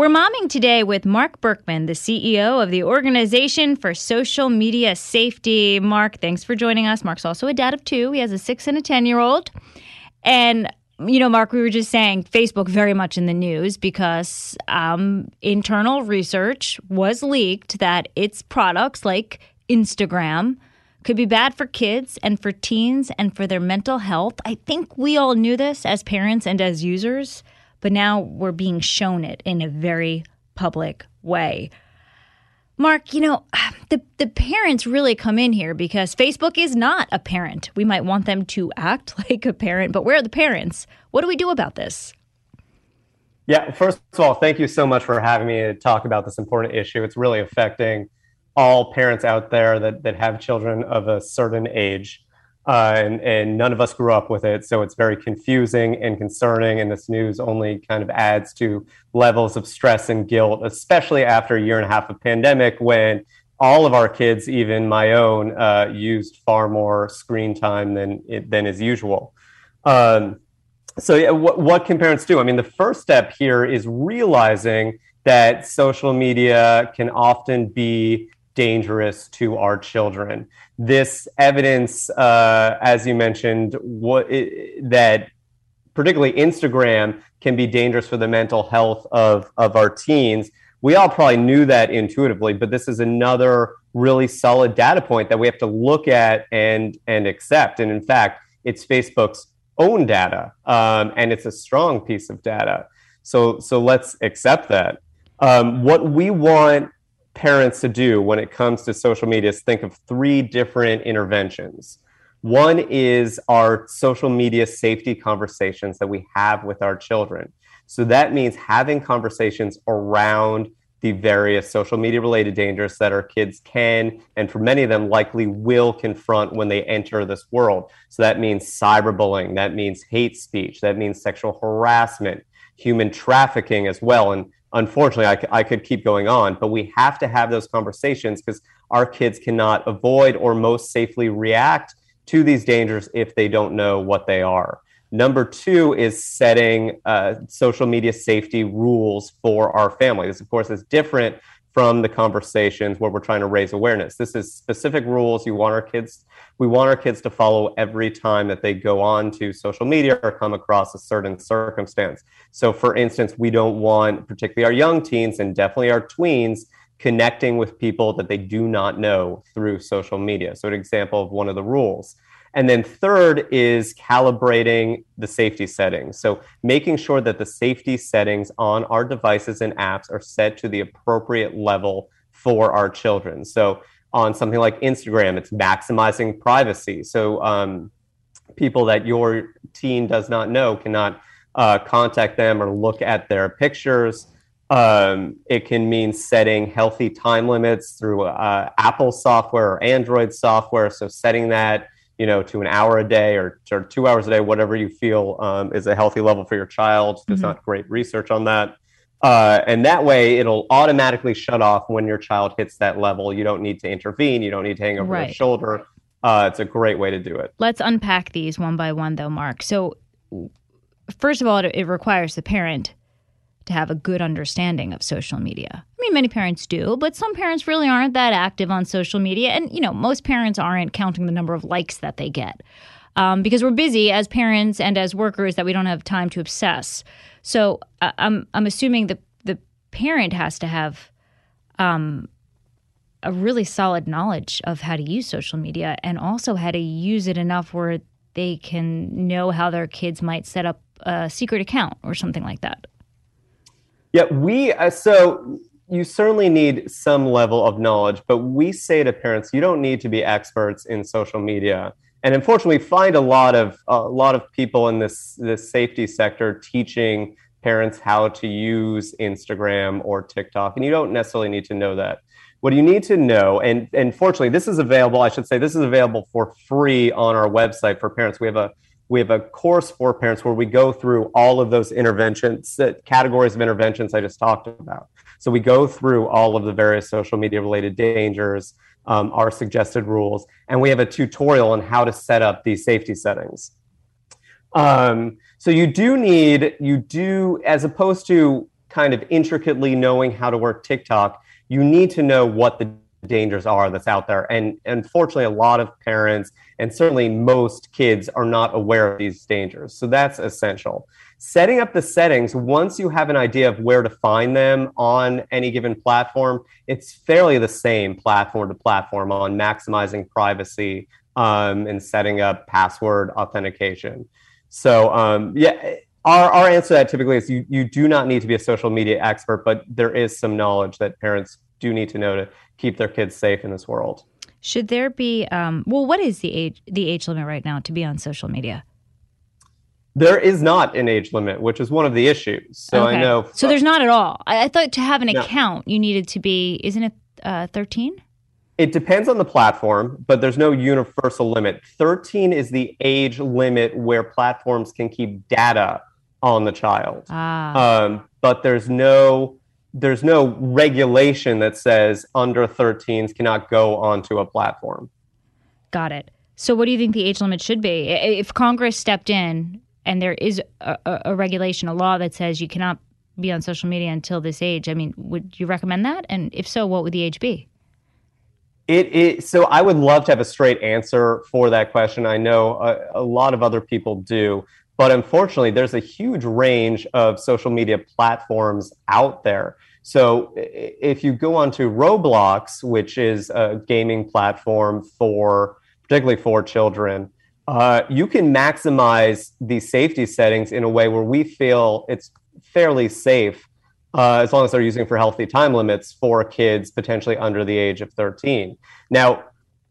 We're momming today with Marc Berkman, the CEO of the Organization for Social Media Safety. Marc, thanks for joining us. Marc's also a dad of two. He has a six and a 10 year old. And, you know, Marc, we were just saying Facebook very much in the news because um, internal research was leaked that its products like Instagram could be bad for kids and for teens and for their mental health. I think we all knew this as parents and as users but now we're being shown it in a very public way. Marc, you know, the, the parents really come in here because Facebook is not a parent. We might want them to act like a parent, but where are the parents? What do we do about this? Yeah, first of all, thank you so much for having me to talk about this important issue. It's really affecting all parents out there that, that have children of a certain age uh, and, and none of us grew up with it. So it's very confusing and concerning. And this news only kind of adds to levels of stress and guilt, especially after a year and a half of pandemic when all of our kids, even my own, uh, used far more screen time than, than is usual. Um, so, yeah, what, what can parents do? I mean, the first step here is realizing that social media can often be dangerous to our children. This evidence, uh, as you mentioned, what it, that particularly Instagram can be dangerous for the mental health of, of our teens. We all probably knew that intuitively, but this is another really solid data point that we have to look at and and accept. And in fact, it's Facebook's own data, um, and it's a strong piece of data. So so let's accept that. Um, what we want parents to do when it comes to social media is think of three different interventions. One is our social media safety conversations that we have with our children. So that means having conversations around the various social media related dangers that our kids can and for many of them likely will confront when they enter this world. So that means cyberbullying, that means hate speech, that means sexual harassment, human trafficking as well. And unfortunately, I, I could keep going on, but we have to have those conversations because our kids cannot avoid or most safely react to these dangers if they don't know what they are. Number two is setting uh, social media safety rules for our family. This, of course, is different from the conversations where we're trying to raise awareness. This is specific rules you want our kids we want our kids to follow every time that they go on to social media or come across a certain circumstance. So for instance, we don't want particularly our young teens and definitely our tweens connecting with people that they do not know through social media. So an example of one of the rules. And then third is calibrating the safety settings. So making sure that the safety settings on our devices and apps are set to the appropriate level for our children. So on something like Instagram, it's maximizing privacy. So um, people that your teen does not know cannot uh, contact them or look at their pictures. Um, it can mean setting healthy time limits through uh, Apple software or Android software. So setting that you know, to an hour a day or, or two hours a day, whatever you feel um, is a healthy level for your child. There's mm-hmm. not great research on that. Uh, and that way, it'll automatically shut off when your child hits that level. You don't need to intervene. You don't need to hang over right. their shoulder. Uh, it's a great way to do it. Let's unpack these one by one, though, Marc. So, first of all, it, it requires the parent to have a good understanding of social media. I mean, many parents do, but some parents really aren't that active on social media. And, you know, most parents aren't counting the number of likes that they get um, because we're busy as parents and as workers that we don't have time to obsess. So uh, I'm, I'm assuming the, the parent has to have um, a really solid knowledge of how to use social media and also how to use it enough where they can know how their kids might set up a secret account or something like that. Yeah, we uh, so you certainly need some level of knowledge, but we say to parents, you don't need to be experts in social media. And unfortunately, we find a lot of a lot of people in this this safety sector teaching parents how to use Instagram or TikTok, and you don't necessarily need to know that. What you need to know, and, and fortunately, this is available, I should say, this is available for free on our website for parents. We have a we have a course for parents where we go through all of those interventions, categories of interventions I just talked about. So we go through all of the various social media related dangers, um, our suggested rules, and we have a tutorial on how to set up these safety settings. Um, so you do need, you do, as opposed to kind of intricately knowing how to work TikTok, you need to know what the dangers are that's out there. And unfortunately, a lot of parents and certainly most kids are not aware of these dangers. So that's essential. Setting up the settings, once you have an idea of where to find them on any given platform, it's fairly the same platform to platform on maximizing privacy um, and setting up password authentication. So, um, yeah. Our, our answer to that typically is you, you do not need to be a social media expert, but there is some knowledge that parents do need to know to keep their kids safe in this world. Should there be um, well, what is the age the age limit right now to be on social media? There is not an age limit, which is one of the issues. So okay. I know. So there's not at all. I, I thought to have an no. account, you needed to be. Isn't it uh, 13? It depends on the platform, but there's no universal limit. 13 is the age limit where platforms can keep data on the child. Ah. Um, but there's no there's no regulation that says under 13s cannot go onto a platform. Got it. So, what do you think the age limit should be? If Congress stepped in and there is a, a, regulation, a law that says you cannot be on social media until this age, I mean, would you recommend that? And if so, what would the age be? It, it so I would love to have a straight answer for that question. I know a, a lot of other people do. But unfortunately, there's a huge range of social media platforms out there. So if you go onto Roblox, which is a gaming platform for particularly for children, uh, you can maximize these safety settings in a way where we feel it's fairly safe uh, as long as they're using for healthy time limits for kids potentially under the age of 13. Now,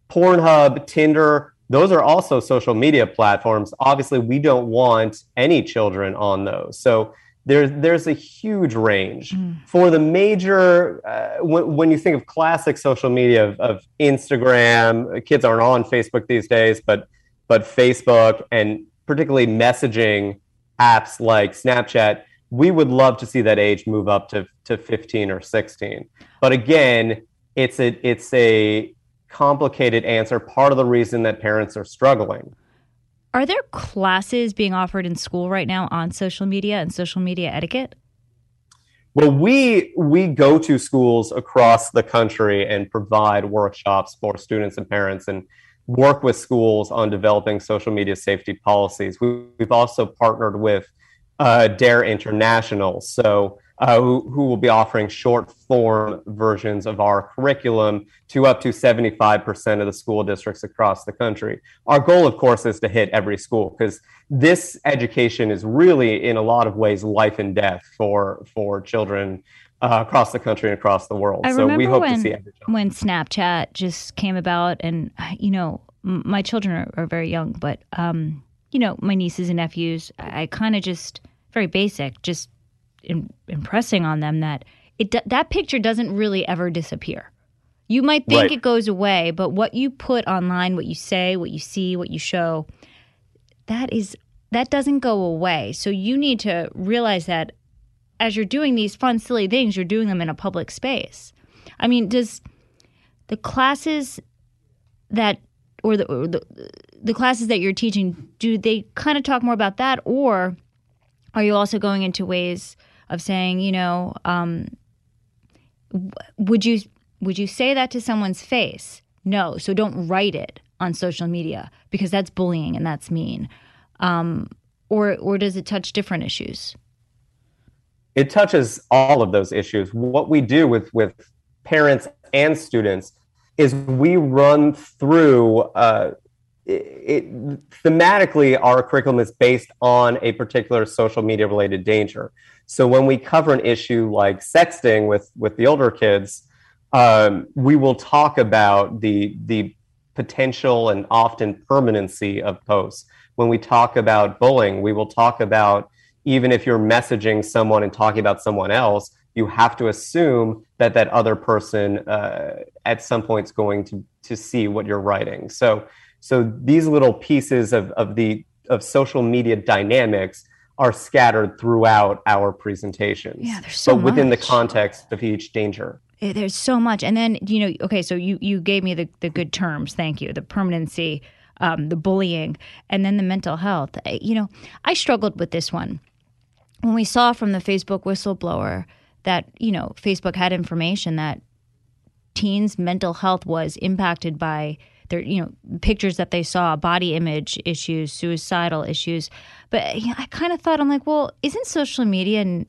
Pornhub, Tinder, those are also social media platforms. Obviously, we don't want any children on those. So there's there's a huge range mm. for the major. Uh, when, when, you think of classic social media of, of, Instagram, kids aren't on Facebook these days, but but Facebook and particularly messaging apps like Snapchat, we would love to see that age move up to to 15 or 16. But again, it's a it's a complicated answer, part of the reason that parents are struggling. Are there classes being offered in school right now on social media and social media etiquette? Well, we we go to schools across the country and provide workshops for students and parents and work with schools on developing social media safety policies. We, have also partnered with uh, Dare International, so uh, who, who, will be offering short form versions of our curriculum to up to 75% of the school districts across the country. Our goal, of course, is to hit every school because this education is really, in a lot of ways, life and death for, for children. Uh, across the country and across the world. I so we hope when, to see every child. when Snapchat just came about, and you know, m- my children are, are, very young, but um, you know, my nieces and nephews, I, I kind of just very basic, just in, impressing on them that it that picture doesn't really ever disappear. You might think right. it goes away, but what you put online, what you say, what you see, what you show, that is that doesn't go away. So you need to realize that as you're doing these fun silly things, you're doing them in a public space. I mean, does the classes that or the, or the the classes that you're teaching do they kind of talk more about that or are you also going into ways of saying, you know, um, would you would you say that to someone's face? No. So don't write it on social media because that's bullying and that's mean. Um, or or does it touch different issues? It touches all of those issues. What we do with with parents and students is we run through uh, it, thematically, our curriculum is based on a particular social media related danger. So when we cover an issue like sexting with with the older kids, um, we will talk about the the potential and often permanency of posts. When we talk about bullying, we will talk about even if you're messaging someone and talking about someone else, you have to assume that that other person uh, at some point is going to to see what you're writing. So so these little pieces of, of the of social media dynamics are scattered throughout our presentations. Yeah, there's so but within much. the context of each danger. Eh, There's so much, and then you know, okay, so you you gave me the the good terms. Thank you. The permanency, um, the bullying, and then the mental health. Eh, You know, I struggled with this one when we saw from the Facebook whistleblower that you know Facebook had information that teens' mental health was impacted by their you know pictures that they saw, body image issues, suicidal issues. But you know, I kind of thought I'm like, well, isn't social media n-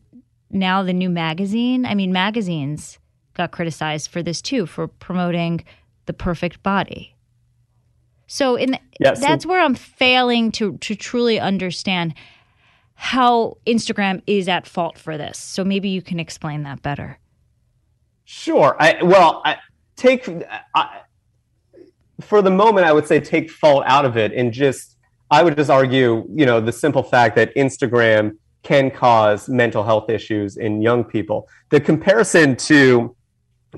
now the new magazine? I mean, magazines got criticized for this too for promoting the perfect body. So in the, Yeah, so- that's where I'm failing to to truly understand how Instagram is at fault for this. So maybe you can explain that better. Sure. I, well, I, take I, for the moment, I would say take fault out of it and just I would just argue, you know, the simple fact that Instagram can cause mental health issues in young people. The comparison to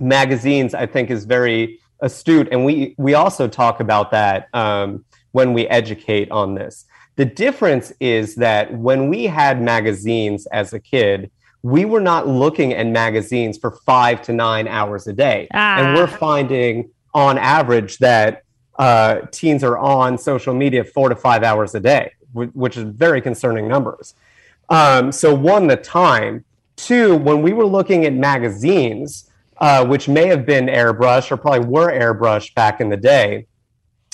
magazines, I think, is very astute, and we we also talk about that um, when we educate on this. The difference is that when we had magazines as a kid, we were not looking at magazines for five to nine hours a day, and Ah. we're finding on average that uh, teens are on social media four to five hours a day, which is very concerning numbers. Um, so one, the time. Two, when we were looking at magazines, uh, which may have been airbrush or probably were airbrush back in the day,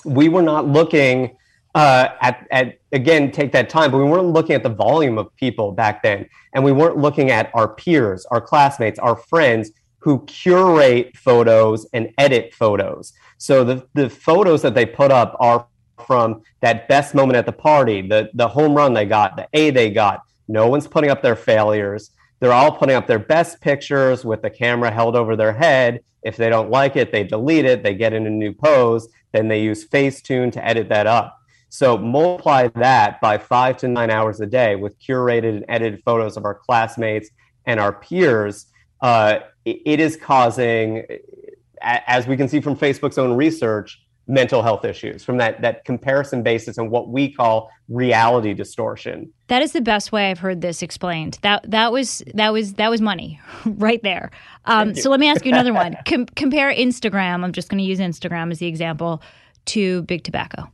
we were not looking uh, at, at again take that time, but we weren't looking at the volume of people back then, and we weren't looking at our peers, our classmates, our friends who curate photos and edit photos. So the the photos that they put up are from that best moment at the party, the the home run they got, the A they got. No one's putting up their failures. They're all putting up their best pictures with the camera held over their head. If they don't like it, they delete it, they get in a new pose, then they use Facetune to edit that up. So multiply that by five to nine hours a day with curated and edited photos of our classmates and our peers. Uh, it- is causing, as we can see from Facebook's own research, mental health issues from that that comparison basis and what we call reality distortion. That is the best way I've heard this explained. That that was that was that was money right there. Um, so let me ask you another one. Com- compare Instagram. I'm just going to use Instagram as the example to big tobacco.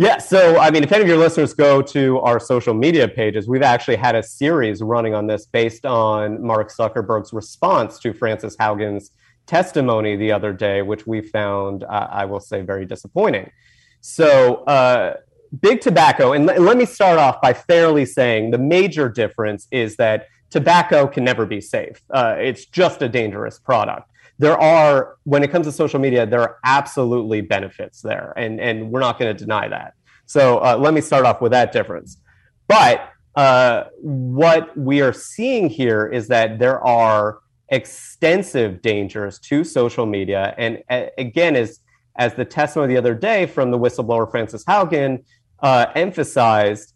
Yeah, so I mean, if any of your listeners go to our social media pages, we've actually had a series running on this based on Mark Zuckerberg's response to Frances Haugen's testimony the other day, which we found, uh, I will say, very disappointing. So, uh, big tobacco, and le- let me start off by fairly saying the major difference is that tobacco can never be safe. Uh, it's just a dangerous product. There are, when it comes to social media, there are absolutely benefits there, and, and we're not going to deny that. So, uh, let me start off with that difference. But uh, what we are seeing here is that there are extensive dangers to social media. And uh, again, as, as the testimony the other day from the whistleblower Frances Haugen uh, emphasized,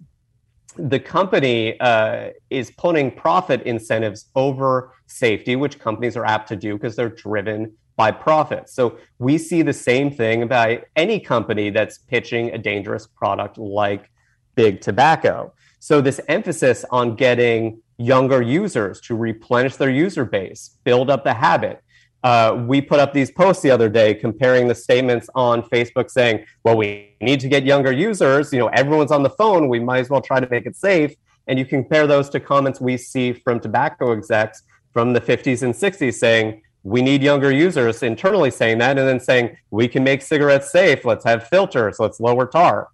the company uh, is putting profit incentives over safety, which companies are apt to do because they're driven by profit. So we see the same thing by any company that's pitching a dangerous product like big tobacco. So this emphasis on getting younger users to replenish their user base, build up the habit. Uh, we put up these posts the other day comparing the statements on Facebook saying, well, we need to get younger users. You know, everyone's on the phone. We might as well try to make it safe. And you compare those to comments we see from tobacco execs from the 50s and 60s saying, we need younger users internally saying that, and then saying, we can make cigarettes safe. Let's have filters. Let's lower tar.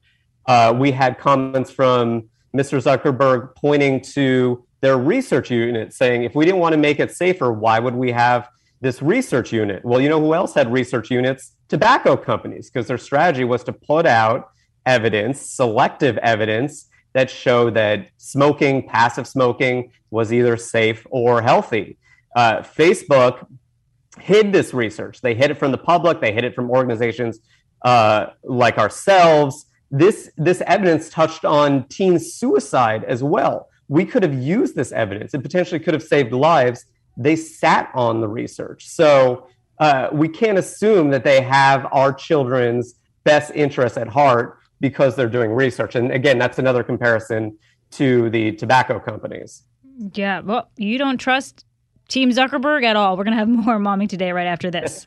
Uh, we had comments from Mr. Zuckerberg pointing to their research unit saying, if we didn't want to make it safer, why would we have this research unit. Well, you know who else had research units? Tobacco companies, because their strategy was to put out evidence, selective evidence that show that smoking, passive smoking, was either safe or healthy. Uh, Facebook hid this research. They hid it from the public. They hid it from organizations uh, like ourselves. This this evidence touched on teen suicide as well. We could have used this evidence. It potentially could have saved lives. They sat on the research, so uh, we can't assume that they have our children's best interests at heart because they're doing research. And again, that's another comparison to the tobacco companies. Yeah, well, you don't trust Team Zuckerberg at all. We're going to have more momming today right after this.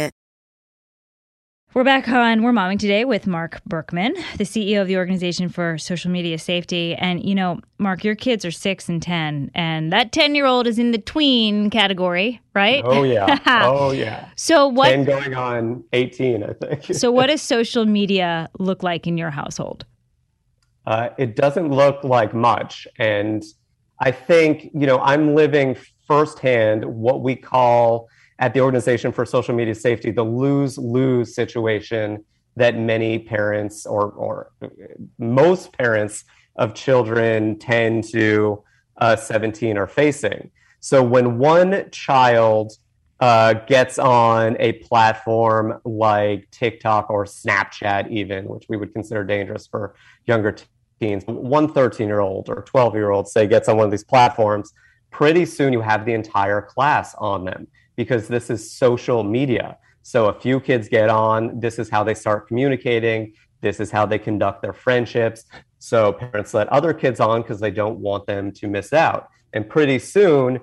We're back on We're Momming today with Marc Berkman, the CEO of the Organization for Social Media Safety. And, you know, Marc, your kids are six and 10, and that 10 year old is in the tween category, right? Oh, yeah. oh, yeah. So, what? 10 going on 18, I think. so, what does social media look like in your household? Uh, it doesn't look like much. And I think, you know, I'm living firsthand what we call at the Organization for Social Media Safety the lose lose situation that many parents or, or most parents of children 10 to uh, 17 are facing. So when one child uh, gets on a platform like TikTok or Snapchat, even, which we would consider dangerous for younger teens, one 13 year old or 12 year old, say, gets on one of these platforms, pretty soon you have the entire class on them because this is social media. So a few kids get on, this is how they start communicating, this is how they conduct their friendships. So parents let other kids on because they don't want them to miss out. And pretty soon,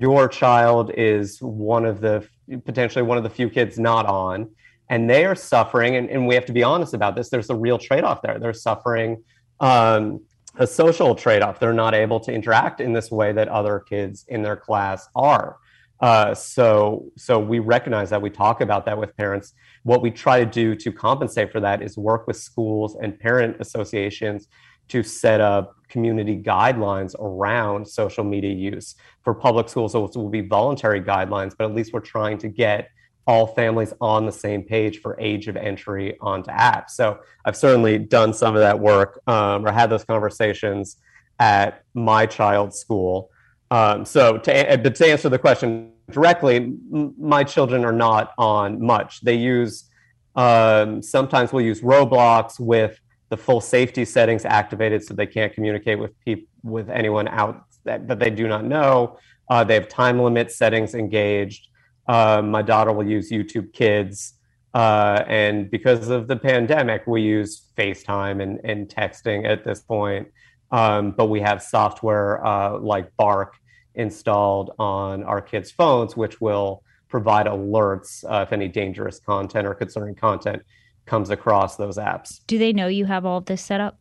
your child is one of the potentially one of the few kids not on, and they are suffering. And, and we have to be honest about this. There's a real trade off there. They're suffering um, a social trade off. They're not able to interact in this way that other kids in their class are. Uh, so, so we recognize that we talk about that with parents. What we try to do to compensate for that is work with schools and parent associations to set up community guidelines around social media use for public schools. So it will be voluntary guidelines, but at least we're trying to get all families on the same page for age of entry onto apps. So I've certainly done some of that work um, or had those conversations at my child's school. Um, so to, but to answer the question directly, my children are not on much. They use um, sometimes we'll use Roblox with the full safety settings activated, so they can't communicate with people with anyone out that, that they do not know. Uh, they have time limit settings engaged. Uh, my daughter will use YouTube Kids. Uh, and because of the pandemic, we use FaceTime and, and texting at this point. Um, but we have software uh, like Bark installed on our kids' phones, which will provide alerts uh, if any dangerous content or concerning content comes across those apps. Do they know you have all of this set up?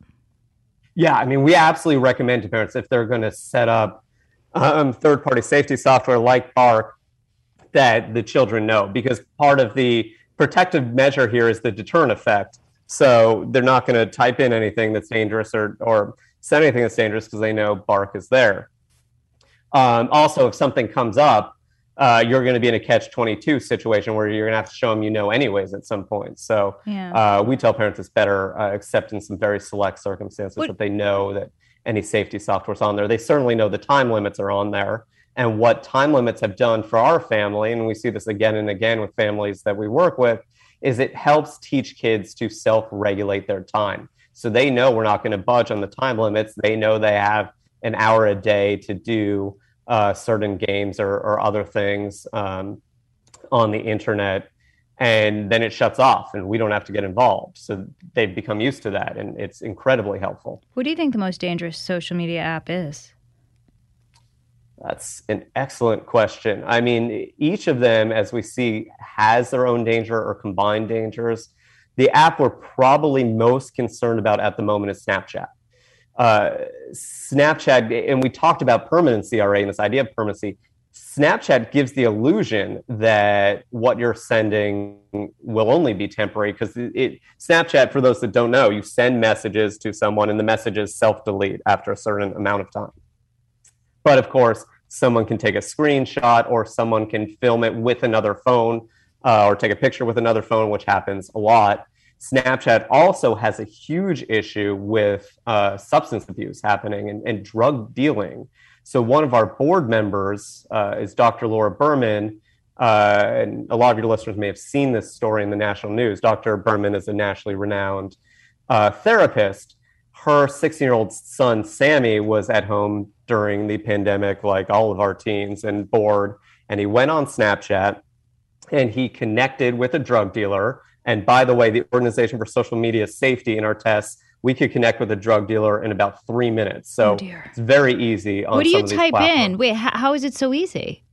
Yeah, I mean, we absolutely recommend to parents if they're going to set up um, third party safety software like Bark that the children know because part of the protective measure here is the deterrent effect. So they're not going to type in anything that's dangerous or, or send anything that's dangerous because they know Bark is there. Um, also, if something comes up, uh, you're going to be in a catch 22 situation where you're going to have to show them you know anyways at some point. So yeah. uh, we tell parents it's better, uh, except in some very select circumstances, that they know that any safety software is on there. They certainly know the time limits are on there. And what time limits have done for our family, and we see this again and again with families that we work with, is it helps teach kids to self regulate their time. So they know we're not going to budge on the time limits. They know they have an hour a day to do uh, certain games or, or other things um, on the internet and then it shuts off and we don't have to get involved so they've become used to that and it's incredibly helpful what do you think the most dangerous social media app is That's an excellent question. I mean, each of them, as we see, has their own danger or combined dangers. The app we're probably most concerned about at the moment is Snapchat. Uh, Snapchat, and we talked about permanency already, and this idea of permanency. Snapchat gives the illusion that what you're sending will only be temporary because it, it, Snapchat, for those that don't know, you send messages to someone and the messages self delete after a certain amount of time. But of course, someone can take a screenshot or someone can film it with another phone uh, or take a picture with another phone, which happens a lot. Snapchat also has a huge issue with uh, substance abuse happening and, and, drug dealing. So, one of our board members uh, is Dr. Laura Berman. Uh, and a lot of your listeners may have seen this story in the national news. Dr. Berman is a nationally renowned uh, therapist. Her 16 year old son, Sammy, was at home during the pandemic, like all of our teens, and bored. And he went on Snapchat and he connected with a drug dealer. And by the way, the Organization for Social Media Safety in our tests, we could connect with a drug dealer in about three minutes. So oh it's very easy. what do you type in? Wait, how is it so easy?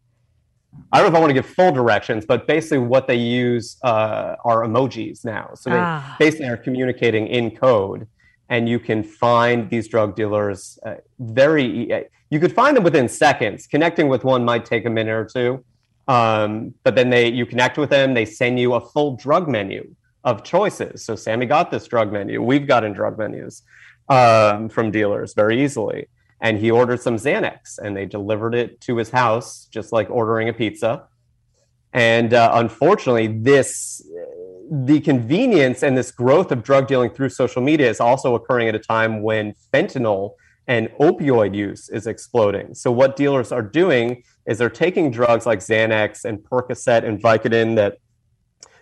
I don't know if I want to give full directions, but basically what they use uh, are emojis now. So they ah. basically are communicating in code and you can find these drug dealers uh, very uh, you could find them within seconds connecting with one might take a minute or two um, but then they you connect with them they send you a full drug menu of choices. So sammy got this drug menu. We've gotten drug menus um, from dealers very easily. And he ordered some xanax and they delivered it to his house just like ordering a pizza. And uh, unfortunately this the convenience and this growth of drug dealing through social media is also occurring at a time when fentanyl and opioid use is exploding. So what dealers are doing is they're taking drugs like Xanax and Percocet and Vicodin that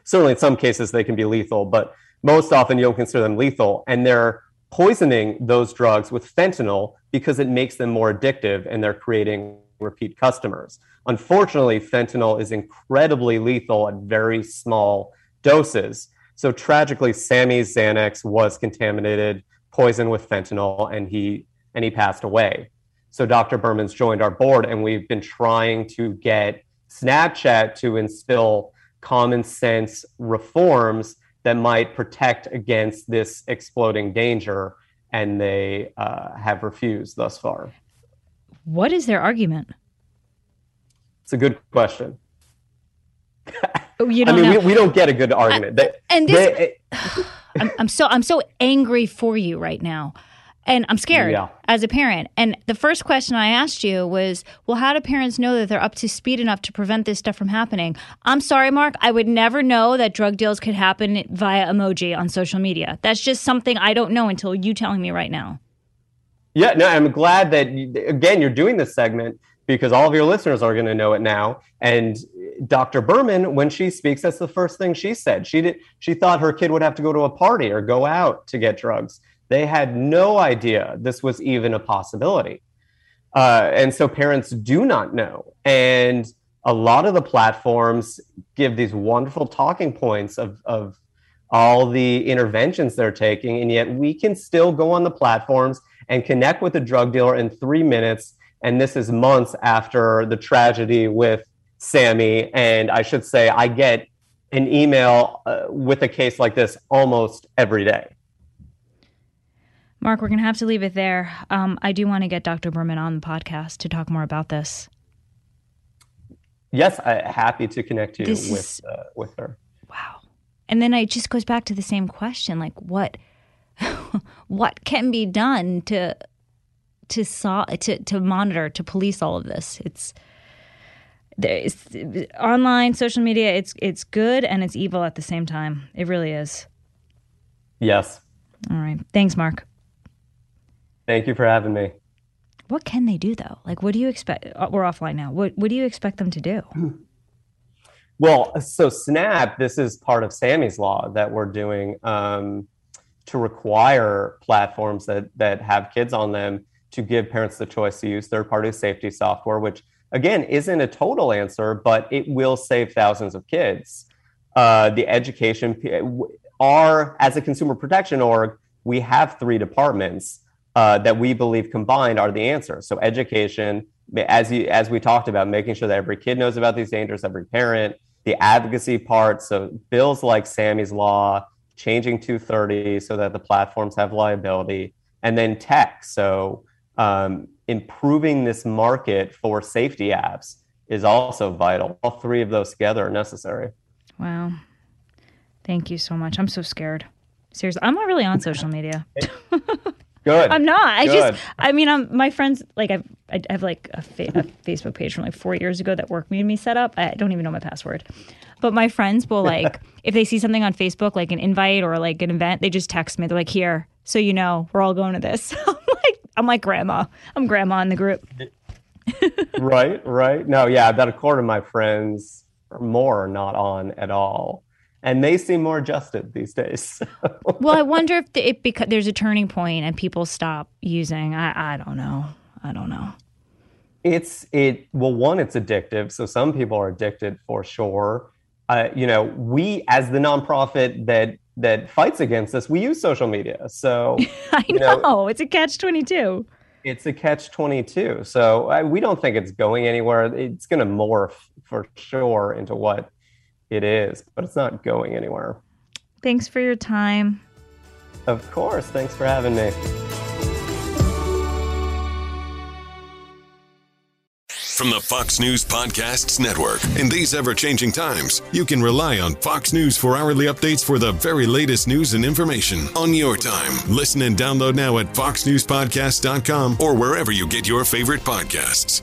certainly in some cases they can be lethal, but most often you don't consider them lethal and they're poisoning those drugs with fentanyl because it makes them more addictive and they're creating repeat customers. Unfortunately, fentanyl is incredibly lethal at very small doses. So tragically, Sammy's Xanax was contaminated, poisoned with fentanyl, and he and he passed away. So Dr. Berman's joined our board, and we've been trying to get Snapchat to instill common sense reforms that might protect against this exploding danger, and they uh, have refused thus far. What is their argument? It's a good question. Oh, you don't I mean, we, we, don't get a good argument. I, and this, they, I'm, I'm so I'm so angry for you right now. And I'm scared yeah. as a parent. And the first question I asked you was, well, how do parents know that they're up to speed enough to prevent this stuff from happening? I'm sorry, Marc. I would never know that drug deals could happen via emoji on social media. That's just something I don't know until you telling me right now. Yeah, no, I'm glad that, again, you're doing this segment because all of your listeners are going to know it now. And Dr. Berman, when she speaks, that's the first thing she said. She did. She thought her kid would have to go to a party or go out to get drugs. They had no idea this was even a possibility, uh, and so parents do not know. And a lot of the platforms give these wonderful talking points of of all the interventions they're taking, and yet we can still go on the platforms and connect with a drug dealer in three minutes and this is months after the tragedy with Sammy. And I should say, I get an email uh, with a case like this almost every day. Marc, we're going to have to leave it there. Um, I do want to get Dr. Berman on the podcast to talk more about this. Yes, I happy to connect you this with is, uh, with her. Wow. And then it just goes back to the same question, like what what can be done to to saw to to monitor to police all of this. It's there's online social media. It's it's good and it's evil at the same time. It really is. Yes. All right. Thanks, Marc. Thank you for having me. What can they do though? Like, what do you expect? Uh, we're offline now. What what do you expect them to do? Well, so Snap, this is part of Sammy's law that we're doing um, to require platforms that that have kids on them to give parents the choice to use third party safety software, which again isn't a total answer, but it will save thousands of kids. Uh, the education, are as a consumer protection org, we have three departments uh, that we believe combined are the answer. So education, as you as we talked about, making sure that every kid knows about these dangers, every parent, the advocacy part. So bills like Sammy's Law, changing 230 so that the platforms have liability, and then tech. So um, improving this market for safety apps is also vital. All three of those together are necessary. Wow. Thank you so much. I'm so scared. Seriously, I'm not really on social media. Good. I'm not. I Good. just, I mean, I'm my friends. Like, I've, I have like a, fa- a Facebook page from like four years ago that work made me set up. I don't even know my password, but my friends will like, if they see something on Facebook, like an invite or like an event, they just text me. They're like, "Here, so you know, we're all going to this." I'm like, I'm like grandma. I'm grandma in the group. right, right. No, yeah, about a quarter of my friends or more are not on at all. And they seem more adjusted these days. Well, I wonder if the, it because there's a turning point and people stop using. I, I don't know. I don't know. it's it well one it's addictive so some people are addicted for sure uh, you know we as the nonprofit that that fights against this we use social media so I You know, know- it's a catch twenty two. it's a catch 22 so uh, we don't think it's going anywhere it's going to morph for sure into what it is but it's not going anywhere Thanks for your time. of course thanks for having me From the Fox News Podcasts Network. In these ever changing times, you can rely on Fox News for hourly updates for the very latest news and information on your time. Listen and download now at foxnewspodcast.com or wherever you get your favorite podcasts.